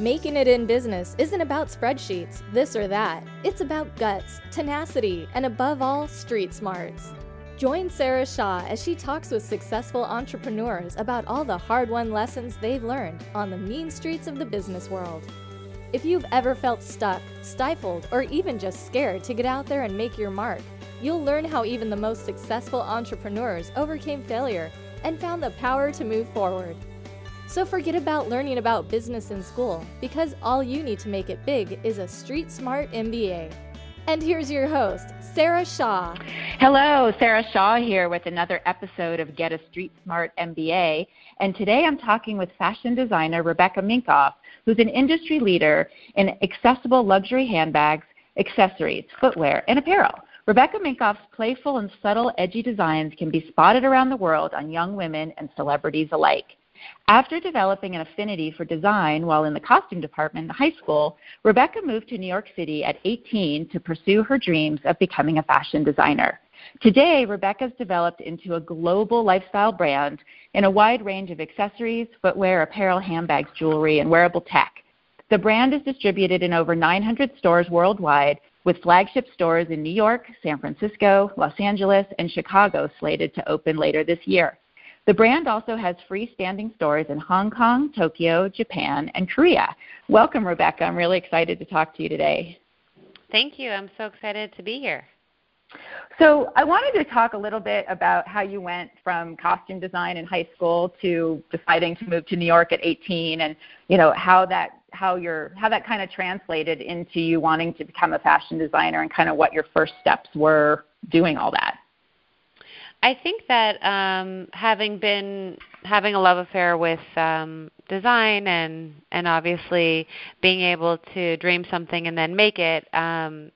Making it in business isn't about spreadsheets, this or that. It's about guts, tenacity, and above all, street smarts. Join Sarah Shaw as she talks with successful entrepreneurs about all the hard won lessons they've learned on the mean streets of the business world. If you've ever felt stuck, stifled, or even just scared to get out there and make your mark, you'll learn how even the most successful entrepreneurs overcame failure and found the power to move forward. So forget about learning about business in school because all you need to make it big is a street smart MBA. And here's your host, Sarah Shaw. Hello, Sarah Shaw here with another episode of Get a Street Smart MBA. And today I'm talking with fashion designer Rebecca Minkoff, who's an industry leader in accessible luxury handbags, accessories, footwear, and apparel. Rebecca Minkoff's playful and subtle edgy designs can be spotted around the world on young women and celebrities alike. After developing an affinity for design while in the costume department in high school, Rebecca moved to New York City at 18 to pursue her dreams of becoming a fashion designer. Today, Rebecca's developed into a global lifestyle brand in a wide range of accessories, footwear, apparel, handbags, jewelry, and wearable tech. The brand is distributed in over 900 stores worldwide, with flagship stores in New York, San Francisco, Los Angeles, and Chicago slated to open later this year. The brand also has freestanding stores in Hong Kong, Tokyo, Japan, and Korea. Welcome, Rebecca. I'm really excited to talk to you today. Thank you. I'm so excited to be here. So, I wanted to talk a little bit about how you went from costume design in high school to deciding to move to New York at 18 and, you know, how that how your how that kind of translated into you wanting to become a fashion designer and kind of what your first steps were doing all that. I think that um, having been having a love affair with um, design and and obviously being able to dream something and then make it. Um,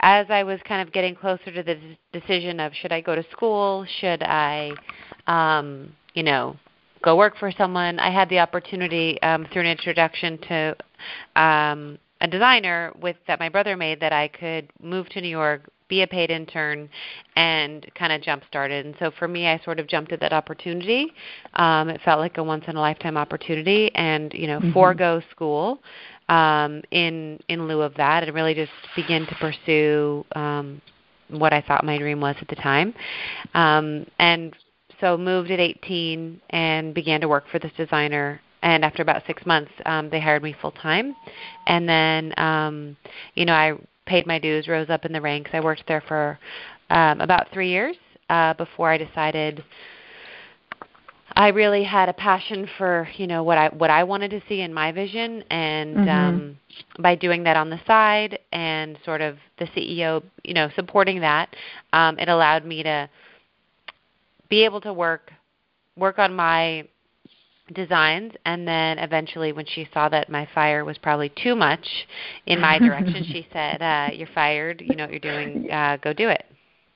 as I was kind of getting closer to the decision of should I go to school, should I, um, you know, go work for someone, I had the opportunity um, through an introduction to um, a designer with that my brother made that I could move to New York, be a paid intern and kind of jump started. And so for me, I sort of jumped at that opportunity. Um, it felt like a once in a lifetime opportunity, and you know, mm-hmm. forego school um, in in lieu of that, and really just begin to pursue um, what I thought my dream was at the time. Um, and so moved at 18 and began to work for this designer and after about six months um, they hired me full time and then um, you know i paid my dues, rose up in the ranks. I worked there for um, about three years uh, before I decided I really had a passion for you know what I what I wanted to see in my vision, and mm-hmm. um, by doing that on the side and sort of the CEO you know supporting that, um, it allowed me to be able to work work on my designs and then eventually when she saw that my fire was probably too much in my direction she said uh you're fired. You know what you're doing. Uh go do it.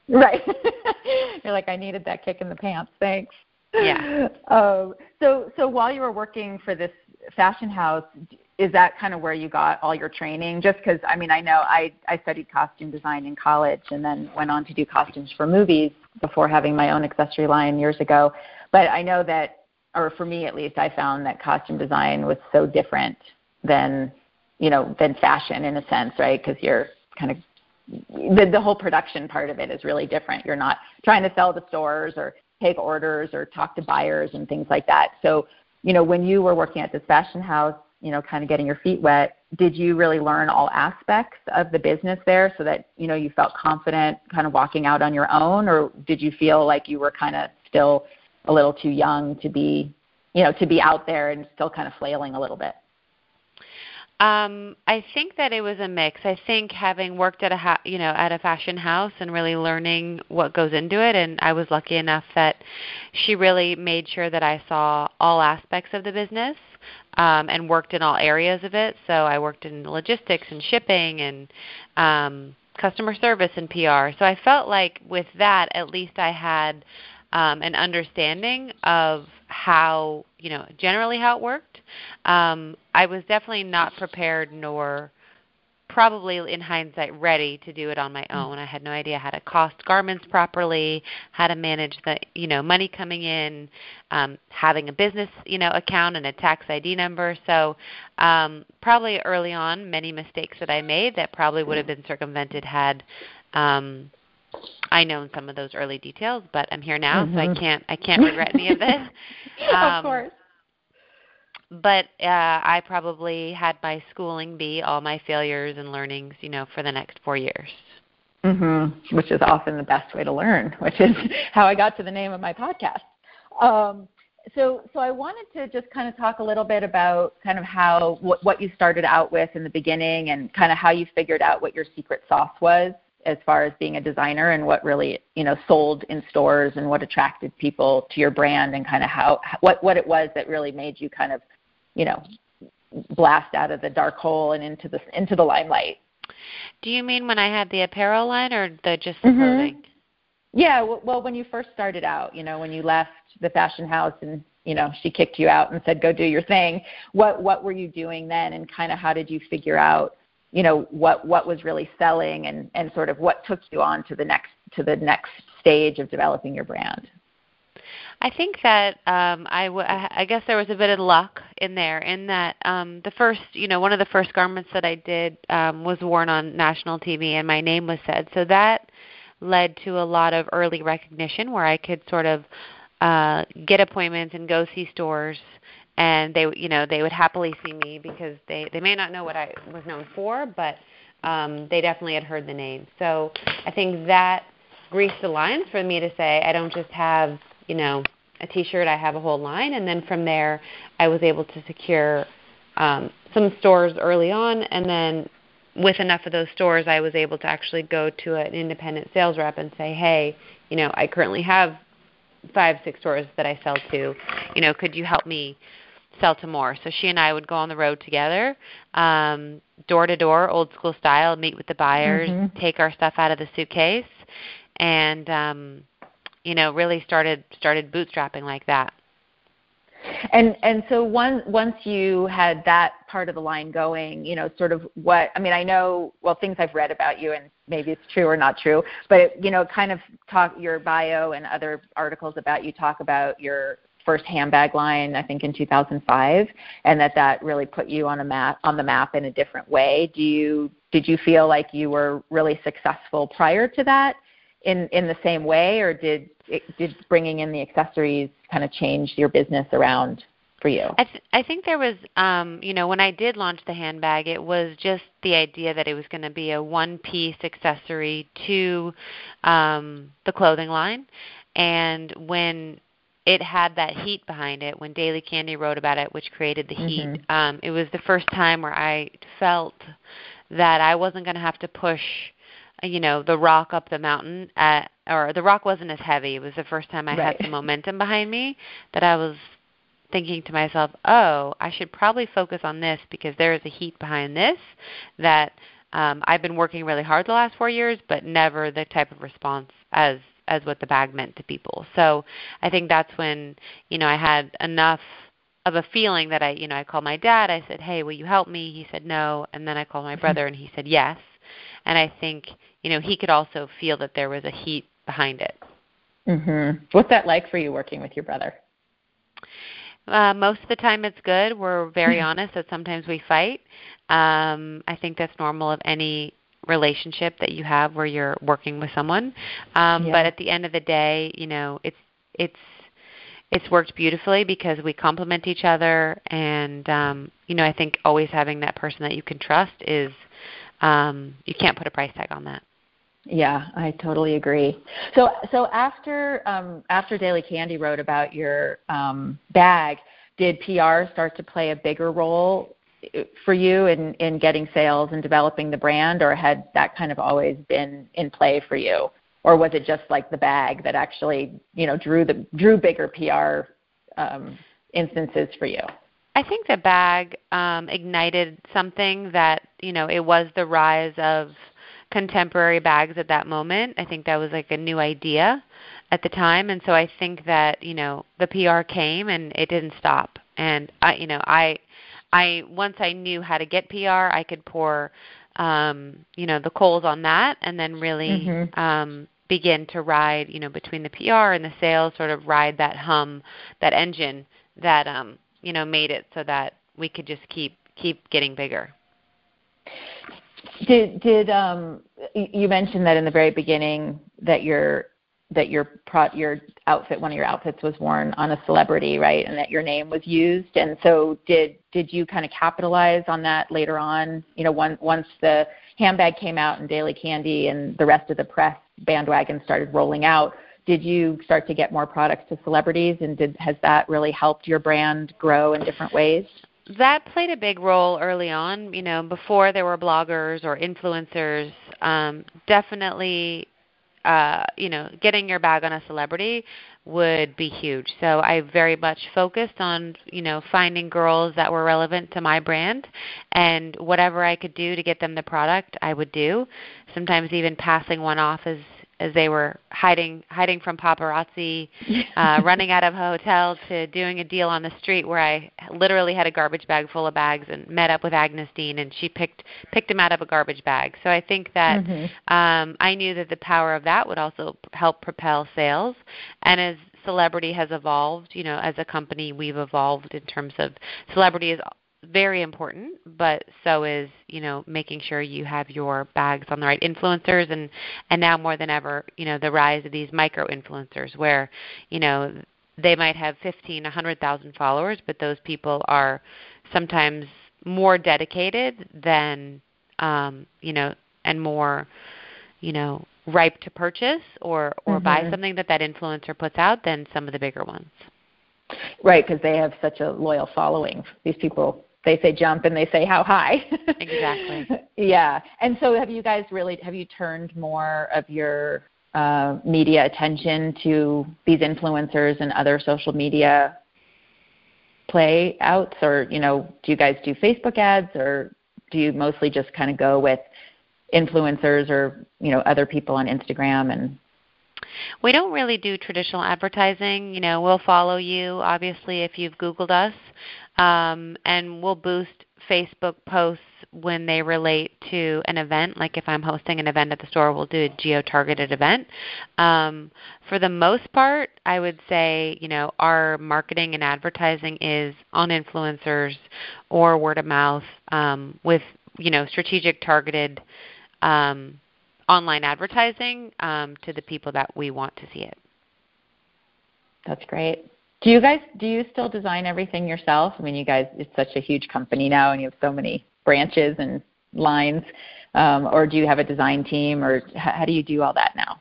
Right. You're like i needed that kick in the pants. Thanks. Yeah. Um so so while you were working for this fashion house is that kind of where you got all your training? Just because i mean i know i i studied costume design in college and then went on to do costumes for movies before having my own accessory line years ago. But i know that or for me at least, I found that costume design was so different than, you know, than fashion in a sense, right? Because you're kind of the the whole production part of it is really different. You're not trying to sell to stores or take orders or talk to buyers and things like that. So, you know, when you were working at this fashion house, you know, kind of getting your feet wet, did you really learn all aspects of the business there so that, you know, you felt confident kind of walking out on your own or did you feel like you were kind of still a little too young to be, you know, to be out there and still kind of flailing a little bit? Um, I think that it was a mix. I think having worked at a ha- you know at a fashion house and really learning what goes into it, and I was lucky enough that she really made sure that I saw all aspects of the business um, and worked in all areas of it. So I worked in logistics and shipping and um, customer service and PR. So I felt like with that, at least I had um, an understanding of how you know generally how it worked. Um, I was definitely not prepared nor probably in hindsight ready to do it on my own. I had no idea how to cost garments properly, how to manage the you know money coming in, um, having a business you know account and a tax ID number. So um, probably early on, many mistakes that I made that probably would have been circumvented had um, I know some of those early details. But I'm here now, mm-hmm. so I mm-hmm. can't I can't regret any of this. Um, of course but uh, I probably had my schooling be all my failures and learnings, you know, for the next four years. Mm-hmm. Which is often the best way to learn, which is how I got to the name of my podcast. Um, so, so I wanted to just kind of talk a little bit about kind of how what, what you started out with in the beginning, and kind of how you figured out what your secret sauce was as far as being a designer, and what really you know sold in stores, and what attracted people to your brand, and kind of how what what it was that really made you kind of you know, blast out of the dark hole and into the into the limelight. Do you mean when I had the apparel line or the just the mm-hmm. clothing? Yeah, well, when you first started out, you know, when you left the fashion house and you know she kicked you out and said go do your thing. What what were you doing then, and kind of how did you figure out, you know, what what was really selling and and sort of what took you on to the next to the next stage of developing your brand? I think that um, I, w- I guess there was a bit of luck in there, in that um, the first, you know, one of the first garments that I did um, was worn on national TV, and my name was said. So that led to a lot of early recognition, where I could sort of uh, get appointments and go see stores, and they, you know, they would happily see me because they they may not know what I was known for, but um, they definitely had heard the name. So I think that greased the lines for me to say I don't just have you know, a T-shirt. I have a whole line, and then from there, I was able to secure um, some stores early on, and then with enough of those stores, I was able to actually go to an independent sales rep and say, hey, you know, I currently have five, six stores that I sell to. You know, could you help me sell to more? So she and I would go on the road together, um, door to door, old school style, meet with the buyers, mm-hmm. take our stuff out of the suitcase, and um, you know, really started started bootstrapping like that. And and so once once you had that part of the line going, you know, sort of what I mean, I know well things I've read about you, and maybe it's true or not true, but it, you know, kind of talk your bio and other articles about you talk about your first handbag line, I think in 2005, and that that really put you on a map on the map in a different way. Do you did you feel like you were really successful prior to that? in in the same way, or did it, did bringing in the accessories kind of change your business around for you? I, th- I think there was, um, you know, when I did launch the handbag, it was just the idea that it was going to be a one-piece accessory to um, the clothing line, and when it had that heat behind it, when Daily Candy wrote about it, which created the heat, mm-hmm. um, it was the first time where I felt that I wasn't going to have to push you know the rock up the mountain at or the rock wasn't as heavy. It was the first time I right. had the momentum behind me that I was thinking to myself, "Oh, I should probably focus on this because there is a heat behind this that um, I've been working really hard the last four years, but never the type of response as as what the bag meant to people." So I think that's when you know I had enough of a feeling that I you know I called my dad. I said, "Hey, will you help me?" He said no, and then I called my brother, and he said yes. And I think you know, he could also feel that there was a heat behind it. Mhm. What's that like for you working with your brother? Uh, most of the time it's good. We're very honest that sometimes we fight. Um, I think that's normal of any relationship that you have where you're working with someone. Um, yeah. But at the end of the day, you know, it's it's it's worked beautifully because we complement each other, and um, you know, I think always having that person that you can trust is um, you can't put a price tag on that. Yeah, I totally agree. So, so after um, after Daily Candy wrote about your um, bag, did PR start to play a bigger role for you in in getting sales and developing the brand, or had that kind of always been in play for you, or was it just like the bag that actually you know drew the drew bigger PR um, instances for you? I think the bag um, ignited something that you know it was the rise of contemporary bags at that moment. I think that was like a new idea at the time, and so I think that you know the PR came and it didn't stop. And I, you know, I, I once I knew how to get PR, I could pour um, you know the coals on that, and then really mm-hmm. um, begin to ride, you know, between the PR and the sales, sort of ride that hum, that engine that um, you know made it so that we could just keep keep getting bigger. Did did um you mentioned that in the very beginning that your that your pro, your outfit one of your outfits was worn on a celebrity right and that your name was used. And so did did you kind of capitalize on that later on you know once once the handbag came out and daily candy and the rest of the press bandwagon started rolling out did you start to get more products to celebrities? And did has that really helped your brand grow in different ways? That played a big role early on. You know before there were bloggers or influencers um, definitely uh, you know getting your bag on a celebrity would be huge. So i very much focused on you know finding girls that were relevant to my brand and whatever i could do to get them the product i would do. Sometimes even passing one off as as they were hiding hiding from paparazzi, uh, running out of a hotel to doing a deal on the street where I literally had a garbage bag full of bags and met up with Agyness Deyn and she picked picked him out of a garbage bag. So I think that mm-hmm. um, I knew that the power of that would also help propel sales. And as celebrity has evolved, you know, as a company we've evolved in terms of celebrity is very important, but so is you know making sure you have your bags on the right influencers, and and now more than ever, you know the rise of these micro influencers, where you know they might have 15, 100,000 followers, but those people are sometimes more dedicated than um, you know and more you know ripe to purchase or or mm-hmm. buy something that that influencer puts out than some of the bigger ones. Right, because they have such a loyal following. These people they say jump and they say how high. exactly. yeah. And so have you guys really have you turned more of your uh, media attention to these influencers and other social media play outs or you know do you guys do Facebook ads or do you mostly just kind of go with influencers or you know other people on Instagram and we don't really do traditional advertising. You know, we'll follow you obviously if you've Googled us, um, and we'll boost Facebook posts when they relate to an event. Like if I'm hosting an event at the store, we'll do a geo-targeted event. Um, for the most part, I would say you know our marketing and advertising is on influencers or word of mouth um, with you know strategic targeted um, online advertising um, to the people that we want to see it. That's great. Do you guys do you still design everything yourself? I mean, you guys it's such a huge company now, and you have so many branches and lines. Um, or do you have a design team, or how, how do you do all that now?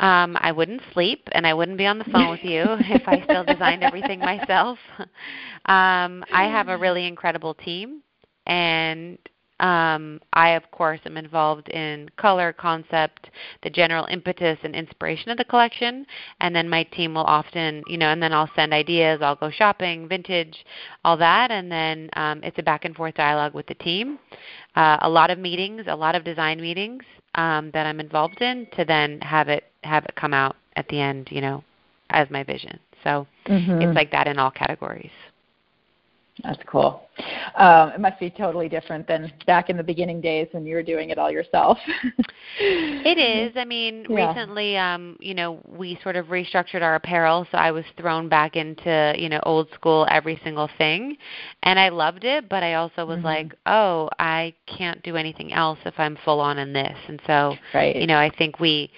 Um, I wouldn't sleep and I wouldn't be on the phone with you if I still designed everything myself. Um, I have a really incredible team, and um, I, of course, am involved in color, concept, the general impetus and inspiration of the collection, and then my team will often, you know, and then I'll send ideas, I'll go shopping, vintage, all that, and then um, it's a back and forth dialogue with the team. Uh, a lot of meetings, a lot of design meetings um, that I'm involved in to then have it have it come out at the end, you know, as my vision. So mm-hmm. it's like that in all categories. That's cool. Um, it must be totally different than back in the beginning days when you were doing it all yourself. it is. I mean, yeah. recently, um, you know, we sort of restructured our apparel, so I was thrown back into, you know, old school every single thing, and I loved it. But I also was mm-hmm. like, oh, I can't do anything else if I'm full on in this. And so, right. you know, I think we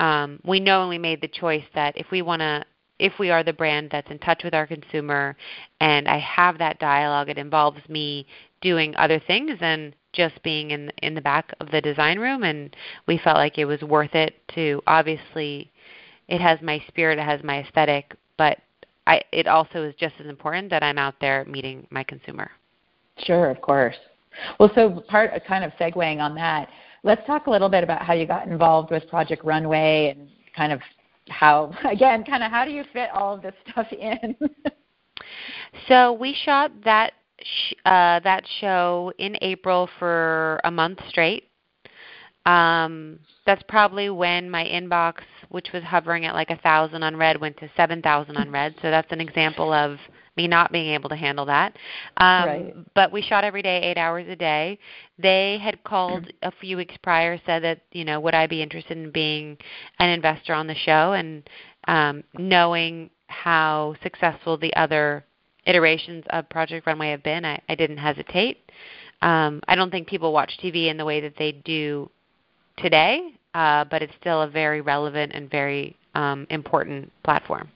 um, we knowingly made the choice that if we want to if we are the brand that's in touch with our consumer and I have that dialogue, it involves me doing other things than just being in in the back of the design room and we felt like it was worth it to obviously it has my spirit, it has my aesthetic, but I it also is just as important that I'm out there meeting my consumer. Sure, of course. Well, so part kind of segueing on that, let's talk a little bit about how you got involved with Project Runway and kind of how again kind of how do you fit all of this stuff in? So we shot that sh- uh, that show in april for a month straight um, that's probably when my inbox, which was hovering at like a thousand unread, went to seven thousand unread. So that's an example of me not being able to handle that. Um, right. But we shot every day, eight hours a day. They had called a few weeks prior, said that you know would I be interested in being an investor on the show, and um, knowing how successful the other iterations of Project Runway have been, I, I didn't hesitate. Um, I don't think people watch TV in the way that they do today, uh, but it's still a very relevant and very um, important platform.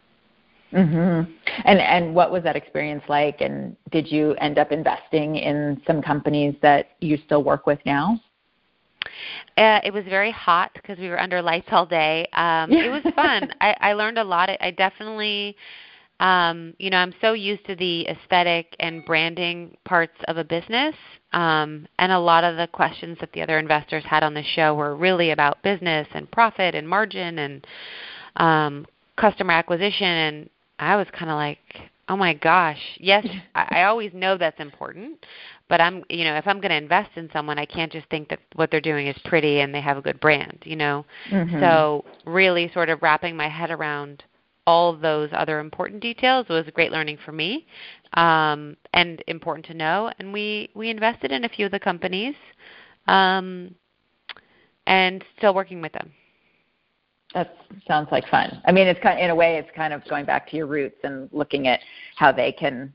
Mhm. And and what was that experience like? And did you end up investing in some companies that you still work with now? Uh, it was very hot because we were under lights all day. Um, it was fun. I, I learned a lot. I, I definitely, um, you know, I'm so used to the aesthetic and branding parts of a business um, and a lot of the questions that the other investors had on the show were really about business and profit and margin and um, customer acquisition. And I was kind of like, oh my gosh, yes, I, I always know that's important, but I'm, you know, if I'm going to invest in someone, I can't just think that what they're doing is pretty and they have a good brand, you know. Mm-hmm. So really, sort of wrapping my head around all those other important details was great learning for me um, and important to know. And we, we invested in a few of the companies um, and still working with them. That sounds like fun. I mean, it's kind of, in a way, it's kind of going back to your roots and looking at how they can.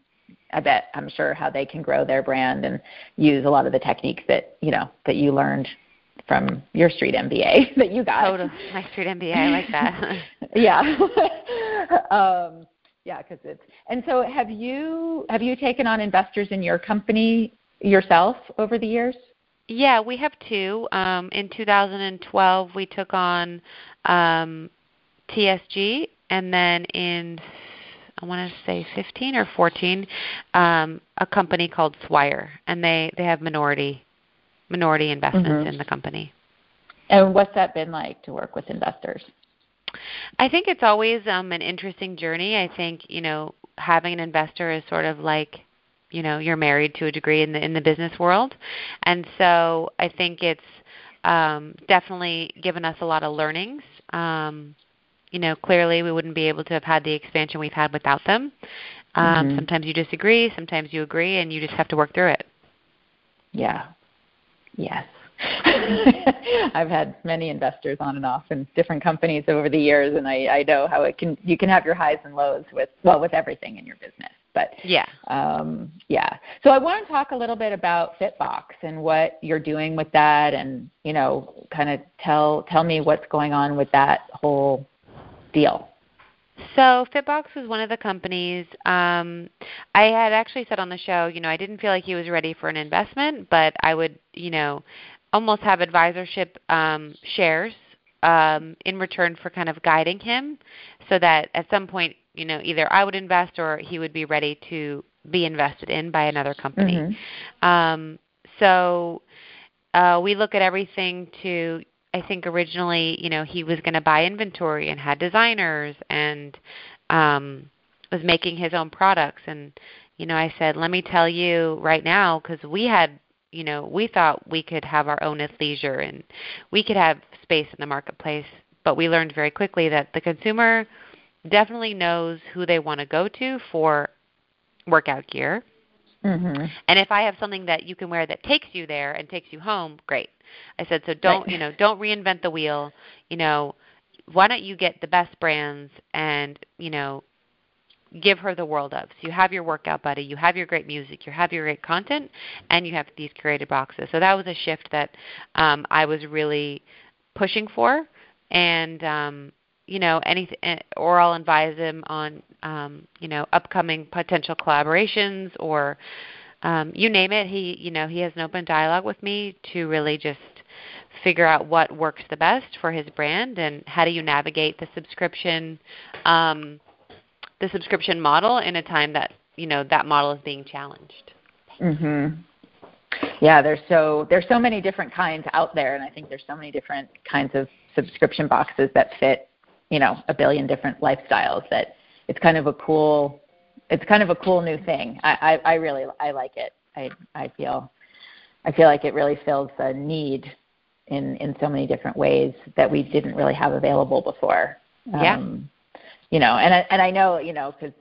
I bet I'm sure how they can grow their brand and use a lot of the techniques that you know that you learned from your street MBA that you got. Totally, my street MBA, I like that. yeah. um, yeah, because it's and so have you have you taken on investors in your company yourself over the years? Yeah, we have two. Um, in 2012, we took on um, TSG, and then in I want to say 15 or 14, um, a company called Swire, and they they have minority minority investments mm-hmm. in the company. And what's that been like to work with investors? I think it's always um, an interesting journey. I think you know having an investor is sort of like you know you're married to a degree in the in the business world, and so I think it's um, definitely given us a lot of learnings. Um, you know, clearly we wouldn't be able to have had the expansion we've had without them. Um, mm-hmm. Sometimes you disagree, sometimes you agree, and you just have to work through it. Yeah. Yes. I've had many investors on and off in different companies over the years, and I, I know how it can. You can have your highs and lows with well with everything in your business. But yeah, um, yeah. So I want to talk a little bit about Fitbox and what you're doing with that, and you know, kind of tell tell me what's going on with that whole deal. So Fitbox was one of the companies. Um, I had actually said on the show, you know, I didn't feel like he was ready for an investment, but I would, you know, almost have advisorship um, shares um, in return for kind of guiding him, so that at some point, you know, either I would invest or he would be ready to be invested in by another company. Mm-hmm. Um, so uh, we look at everything to. I think originally, you know, he was going to buy inventory and had designers and um, was making his own products. And you know, I said, let me tell you right now, because we had you know, we thought we could have our own athleisure and we could have space in the marketplace, but we learned very quickly that the consumer definitely knows who they want to go to for workout gear. Mm-hmm. And if I have something that you can wear that takes you there and takes you home, great. I said, so don't right. you know, don't reinvent the wheel. You know, why don't you get the best brands and you know give her the world of. So you have your workout buddy, you have your great music, you have your great content, and you have these curated boxes. So that was a shift that um, I was really pushing for, and um, you know, anything, eh, or I'll advise him on um, you know upcoming potential collaborations or um, you name it. He you know he has an open dialogue with me to really just figure out what works the best for his brand and how do you navigate the subscription um, the subscription model in a time that you know that model is being challenged. Mhm. Yeah, there's so there's so many different kinds out there, and I think there's so many different kinds of subscription boxes that fit, you know, a billion different lifestyles. That it's kind of a cool, it's kind of a cool new thing. I I, I really I like it. I I feel I feel like it really fills a need in in so many different ways that we didn't really have available before. Yeah. Um, you know, and I, and I know you know because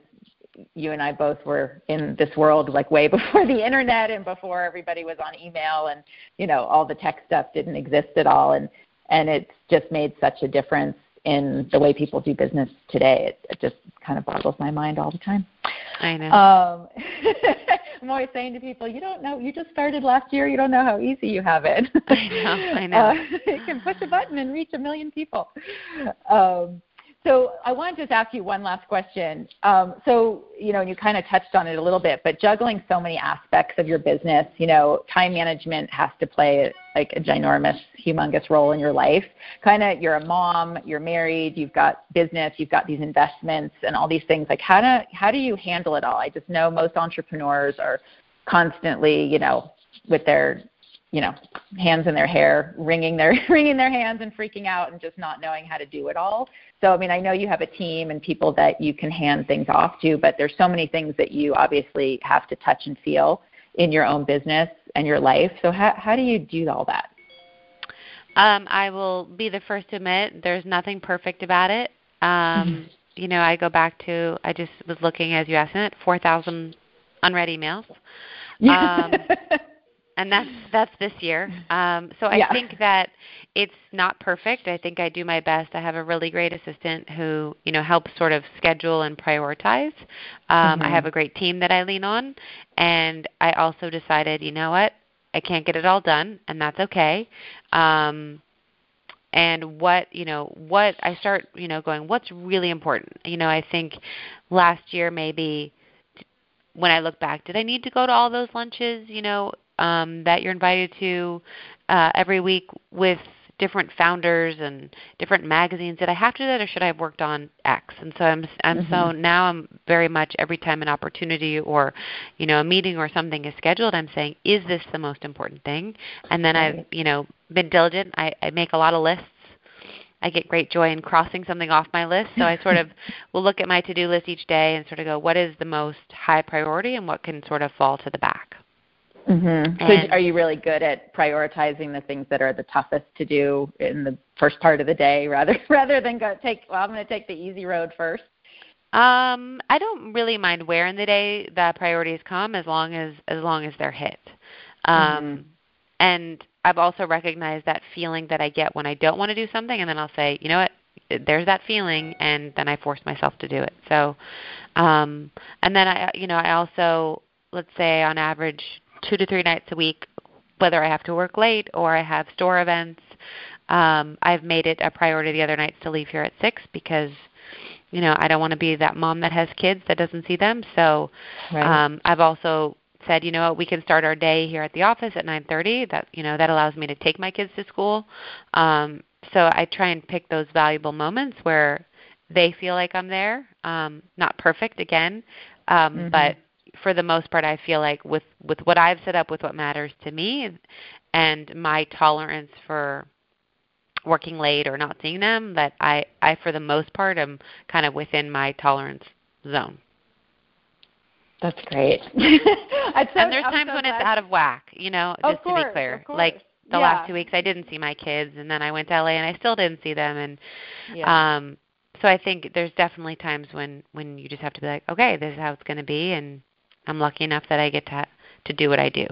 you and I both were in this world like way before the internet and before everybody was on email and you know all the tech stuff didn't exist at all and and it's just made such a difference in the way people do business today. It, it just kind of boggles my mind all the time. I know. Um, I'm always saying to people, you don't know, you just started last year, you don't know how easy you have it. I know, I know. Uh, you can push a button and reach a million people. Um, so I want to just ask you one last question. Um, so, you know, you kind of touched on it a little bit, but juggling so many aspects of your business, you know, time management has to play like a ginormous, humongous role in your life. Kind of, you're a mom, you're married, you've got business, you've got these investments and all these things. Like, how do how do you handle it all? I just know most entrepreneurs are constantly, you know, with their you know hands in their hair wringing their wringing their hands and freaking out and just not knowing how to do it all so i mean i know you have a team and people that you can hand things off to but there's so many things that you obviously have to touch and feel in your own business and your life so how how do you do all that um, I will be the first to admit there's nothing perfect about it. Um, mm-hmm. You know, I go back to I just was looking as you asked it, 4,000 unread emails. Um, and that's that's this year. Um, so I yeah. think that it's not perfect. I think I do my best. I have a really great assistant who you know helps sort of schedule and prioritize. Um, mm-hmm. I have a great team that I lean on, and I also decided, you know what, I can't get it all done, and that's okay. Um, and what you know what I start you know going what's really important. You know I think last year maybe when I look back, did I need to go to all those lunches? You know, um, that you're invited to uh, every week with different founders and different magazines. Did I have to do that, or should I have worked on X? And so I'm, I'm mm-hmm. so now I'm very much every time an opportunity or, you know, a meeting or something is scheduled, I'm saying, is this the most important thing? And then right. I've, you know, been diligent. I, I make a lot of lists. I get great joy in crossing something off my list. So I sort of will look at my to-do list each day and sort of go, what is the most high priority and what can sort of fall to the back. Mm-hmm. So are you really good at prioritizing the things that are the toughest to do in the first part of the day rather rather than go take well I'm going to take the easy road first? Um, I don't really mind where in the day the priorities come as long as as long as they're hit. Um, mm-hmm. and I've also recognized that feeling that I get when I don't want to do something and then I'll say, you know what, there's that feeling and then I force myself to do it. So um and then I you know, I also let's say on average two to three nights a week, whether I have to work late or I have store events. Um, I've made it a priority the other nights to leave here at six because you know I don't want to be that mom that has kids that doesn't see them. So right. um, I've also said, you know what, we can start our day here at the office at 9:30. That you know that allows me to take my kids to school. Um, so I try and pick those valuable moments where they feel like I'm there. Um, not perfect again, um, mm-hmm. but for the most part, I feel like with with what I've set up with what matters to me, and my tolerance for working late or not seeing them, that I I for the most part am kind of within my tolerance zone. That's great. so, and there's times so when glad. it's out of whack, you know, just course, to be clear. Like the yeah. last two weeks I didn't see my kids and then I went to LA and I still didn't see them and yeah. um so I think there's definitely times when when you just have to be like, okay, this is how it's going to be and I'm lucky enough that I get to to do what I do.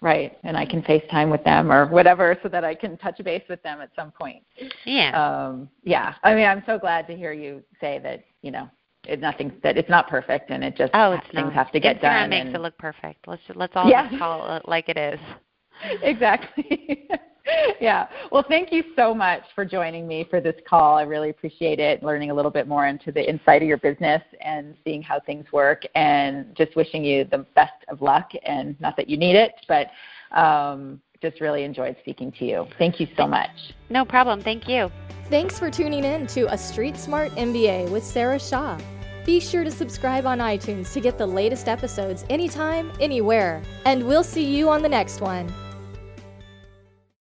Right, and I can FaceTime with them or whatever, so that I can touch base with them at some point. Yeah. Um, yeah. I mean, I'm so glad to hear you say that. You know, it, nothing that it's not perfect, and it just oh, it's things not. have to get Instagram done. makes and, it kind of makes it look perfect. Let's let's all yeah. call it like it is. exactly. yeah. Well, thank you so much for joining me for this call. I really appreciate it, learning a little bit more into the inside of your business and seeing how things work, and just wishing you the best of luck. And not that you need it, but um, just really enjoyed speaking to you. Thank you so much. No problem. Thank you. Thanks for tuning in to A Street Smart MBA with Sarah Shaw. Be sure to subscribe on iTunes to get the latest episodes anytime, anywhere. And we'll see you on the next one.